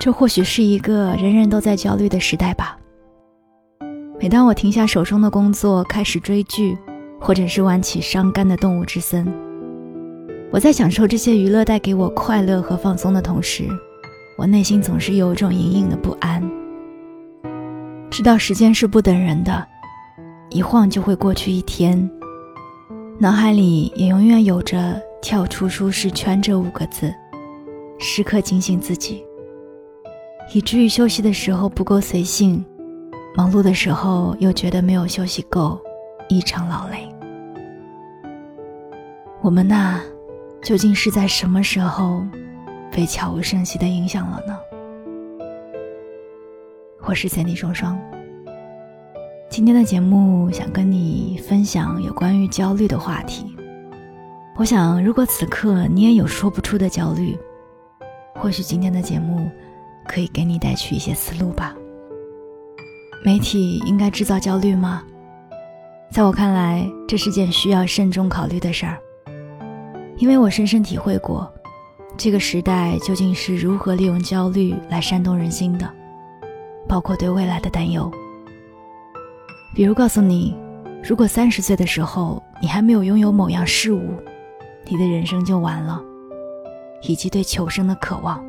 这或许是一个人人都在焦虑的时代吧。每当我停下手中的工作，开始追剧，或者是玩起伤肝的《动物之森》，我在享受这些娱乐带给我快乐和放松的同时，我内心总是有一种隐隐的不安。知道时间是不等人的，一晃就会过去一天，脑海里也永远有着“跳出舒适圈”这五个字，时刻警醒自己。以至于休息的时候不够随性，忙碌的时候又觉得没有休息够，异常劳累。我们呐，究竟是在什么时候被悄无声息的影响了呢？我是三 D 双双。今天的节目想跟你分享有关于焦虑的话题。我想，如果此刻你也有说不出的焦虑，或许今天的节目。可以给你带去一些思路吧。媒体应该制造焦虑吗？在我看来，这是件需要慎重考虑的事儿。因为我深深体会过，这个时代究竟是如何利用焦虑来煽动人心的，包括对未来的担忧。比如告诉你，如果三十岁的时候你还没有拥有某样事物，你的人生就完了，以及对求生的渴望。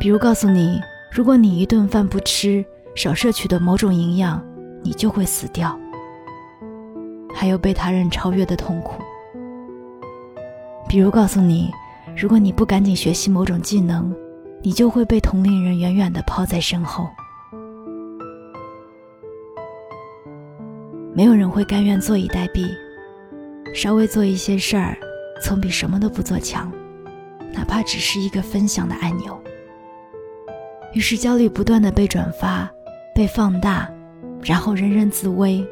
比如告诉你，如果你一顿饭不吃，少摄取的某种营养，你就会死掉。还有被他人超越的痛苦。比如告诉你，如果你不赶紧学习某种技能，你就会被同龄人远远的抛在身后。没有人会甘愿坐以待毙，稍微做一些事儿，总比什么都不做强，哪怕只是一个分享的按钮。于是焦虑不断的被转发、被放大，然后人人自危。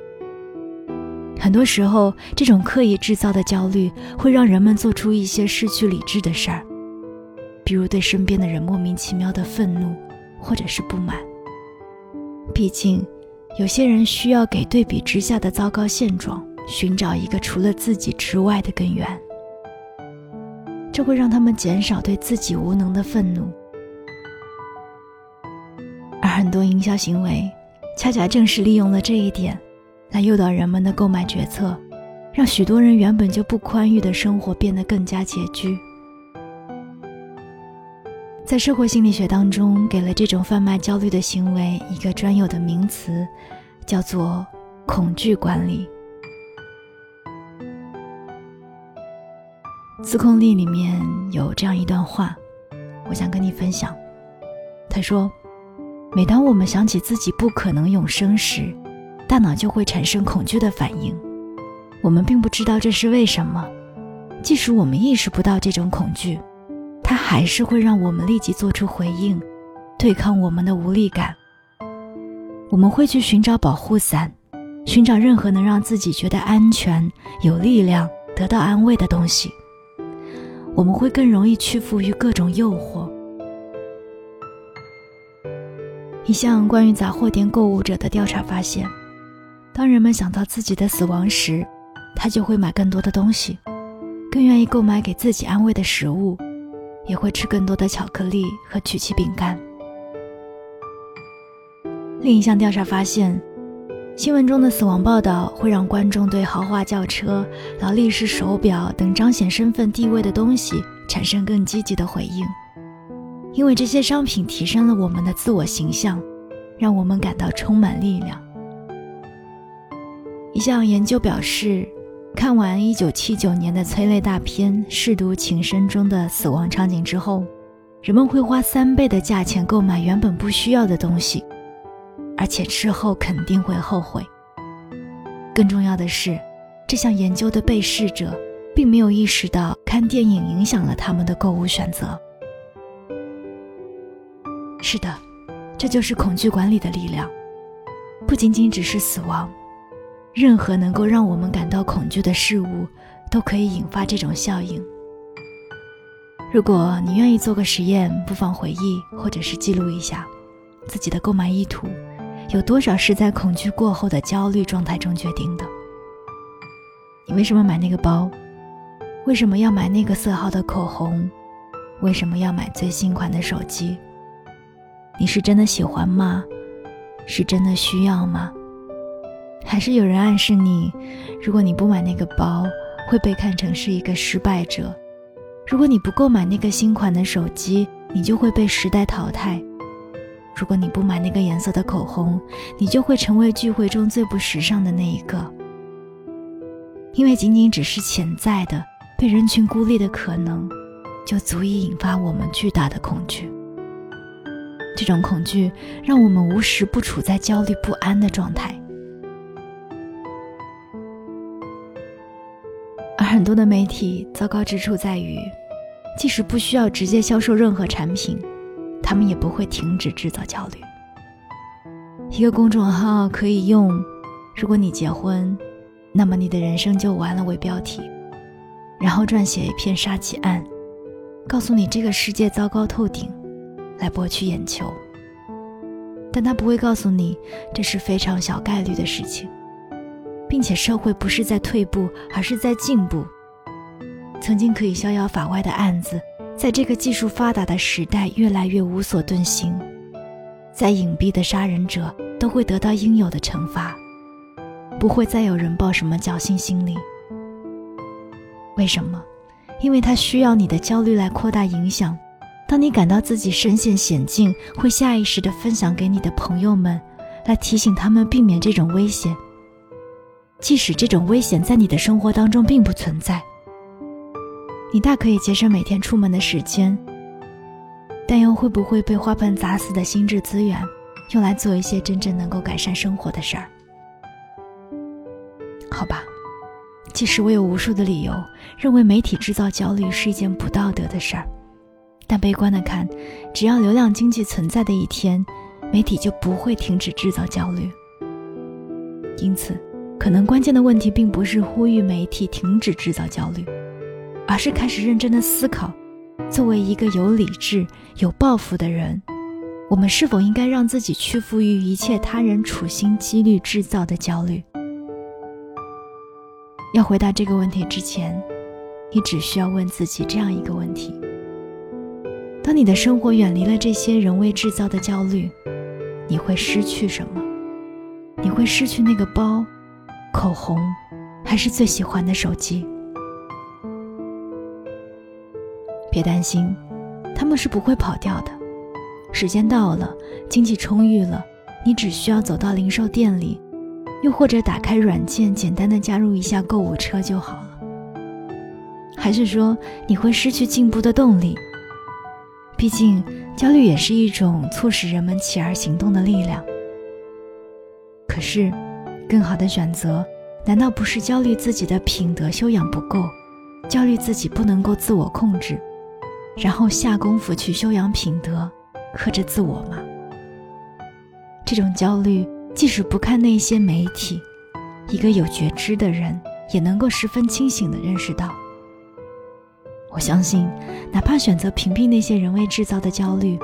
很多时候，这种刻意制造的焦虑会让人们做出一些失去理智的事儿，比如对身边的人莫名其妙的愤怒，或者是不满。毕竟，有些人需要给对比之下的糟糕现状寻找一个除了自己之外的根源，这会让他们减少对自己无能的愤怒。很多营销行为，恰恰正是利用了这一点，来诱导人们的购买决策，让许多人原本就不宽裕的生活变得更加拮据。在社会心理学当中，给了这种贩卖焦虑的行为一个专有的名词，叫做“恐惧管理”。自控力里面有这样一段话，我想跟你分享。他说。每当我们想起自己不可能永生时，大脑就会产生恐惧的反应。我们并不知道这是为什么。即使我们意识不到这种恐惧，它还是会让我们立即做出回应，对抗我们的无力感。我们会去寻找保护伞，寻找任何能让自己觉得安全、有力量、得到安慰的东西。我们会更容易屈服于各种诱惑。一项关于杂货店购物者的调查发现，当人们想到自己的死亡时，他就会买更多的东西，更愿意购买给自己安慰的食物，也会吃更多的巧克力和曲奇饼干。另一项调查发现，新闻中的死亡报道会让观众对豪华轿车、劳力士手表等彰显身份地位的东西产生更积极的回应。因为这些商品提升了我们的自我形象，让我们感到充满力量。一项研究表示，看完1979年的催泪大片《舐犊情深》中的死亡场景之后，人们会花三倍的价钱购买原本不需要的东西，而且事后肯定会后悔。更重要的是，这项研究的被试者并没有意识到看电影影响了他们的购物选择。是的，这就是恐惧管理的力量。不仅仅只是死亡，任何能够让我们感到恐惧的事物，都可以引发这种效应。如果你愿意做个实验，不妨回忆或者是记录一下，自己的购买意图有多少是在恐惧过后的焦虑状态中决定的。你为什么买那个包？为什么要买那个色号的口红？为什么要买最新款的手机？你是真的喜欢吗？是真的需要吗？还是有人暗示你，如果你不买那个包，会被看成是一个失败者；如果你不购买那个新款的手机，你就会被时代淘汰；如果你不买那个颜色的口红，你就会成为聚会中最不时尚的那一个。因为仅仅只是潜在的被人群孤立的可能，就足以引发我们巨大的恐惧。这种恐惧让我们无时不处在焦虑不安的状态。而很多的媒体糟糕之处在于，即使不需要直接销售任何产品，他们也不会停止制造焦虑。一个公众号可以用“如果你结婚，那么你的人生就完了”为标题，然后撰写一篇杀妻案，告诉你这个世界糟糕透顶，来博取眼球。但他不会告诉你，这是非常小概率的事情。并且社会不是在退步，而是在进步。曾经可以逍遥法外的案子，在这个技术发达的时代，越来越无所遁形。再隐蔽的杀人者，都会得到应有的惩罚，不会再有人抱什么侥幸心理。为什么？因为他需要你的焦虑来扩大影响。当你感到自己身陷险境，会下意识地分享给你的朋友们，来提醒他们避免这种危险。即使这种危险在你的生活当中并不存在，你大可以节省每天出门的时间，但又会不会被花盆砸死的心智资源，用来做一些真正能够改善生活的事儿？好吧，即使我有无数的理由认为媒体制造焦虑是一件不道德的事儿，但悲观的看，只要流量经济存在的一天，媒体就不会停止制造焦虑。因此。可能关键的问题并不是呼吁媒体停止制造焦虑，而是开始认真的思考：作为一个有理智、有抱负的人，我们是否应该让自己屈服于一切他人处心积虑制造的焦虑？要回答这个问题之前，你只需要问自己这样一个问题：当你的生活远离了这些人为制造的焦虑，你会失去什么？你会失去那个包？口红，还是最喜欢的手机。别担心，他们是不会跑掉的。时间到了，经济充裕了，你只需要走到零售店里，又或者打开软件，简单的加入一下购物车就好了。还是说你会失去进步的动力？毕竟，焦虑也是一种促使人们起而行动的力量。可是。更好的选择，难道不是焦虑自己的品德修养不够，焦虑自己不能够自我控制，然后下功夫去修养品德，克制自我吗？这种焦虑，即使不看那些媒体，一个有觉知的人也能够十分清醒地认识到。我相信，哪怕选择屏蔽那些人为制造的焦虑，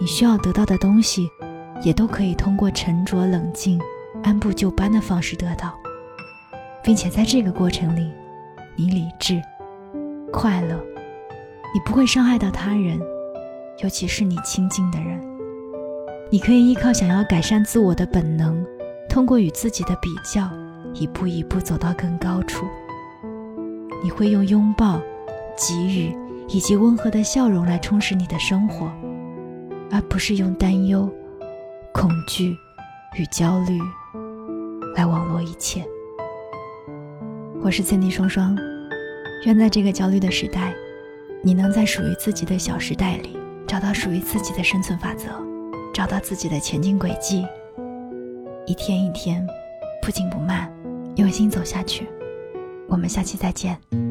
你需要得到的东西，也都可以通过沉着冷静。按部就班的方式得到，并且在这个过程里，你理智、快乐，你不会伤害到他人，尤其是你亲近的人。你可以依靠想要改善自我的本能，通过与自己的比较，一步一步走到更高处。你会用拥抱、给予以及温和的笑容来充实你的生活，而不是用担忧、恐惧与焦虑。来网络一切。我是千里双双，愿在这个焦虑的时代，你能在属于自己的小时代里找到属于自己的生存法则，找到自己的前进轨迹，一天一天，不紧不慢，用心走下去。我们下期再见。